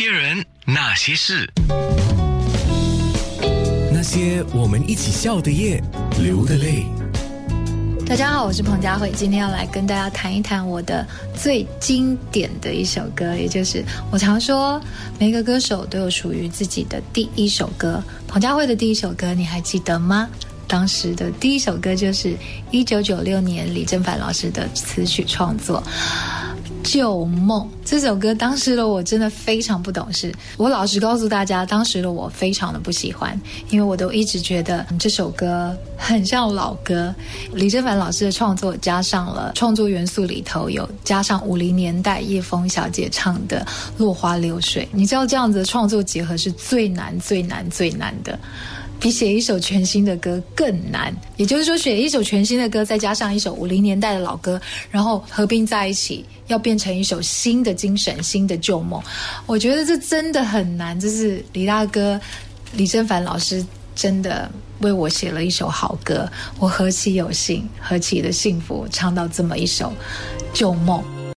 些人，那些事，那些我们一起笑的夜，流的泪。大家好，我是彭佳慧，今天要来跟大家谈一谈我的最经典的一首歌，也就是我常说，每个歌手都有属于自己的第一首歌。彭佳慧的第一首歌，你还记得吗？当时的第一首歌就是一九九六年李正凡老师的词曲创作。旧梦这首歌，当时的我真的非常不懂事。我老实告诉大家，当时的我非常的不喜欢，因为我都一直觉得这首歌很像老歌。李正凡老师的创作加上了创作元素里头有加上五零年代叶枫小姐唱的《落花流水》，你知道这样子的创作结合是最难、最难、最难的。比写一首全新的歌更难，也就是说，写一首全新的歌，再加上一首五零年代的老歌，然后合并在一起，要变成一首新的精神、新的旧梦，我觉得这真的很难。这是李大哥李正凡老师真的为我写了一首好歌，我何其有幸，何其的幸福，唱到这么一首旧梦。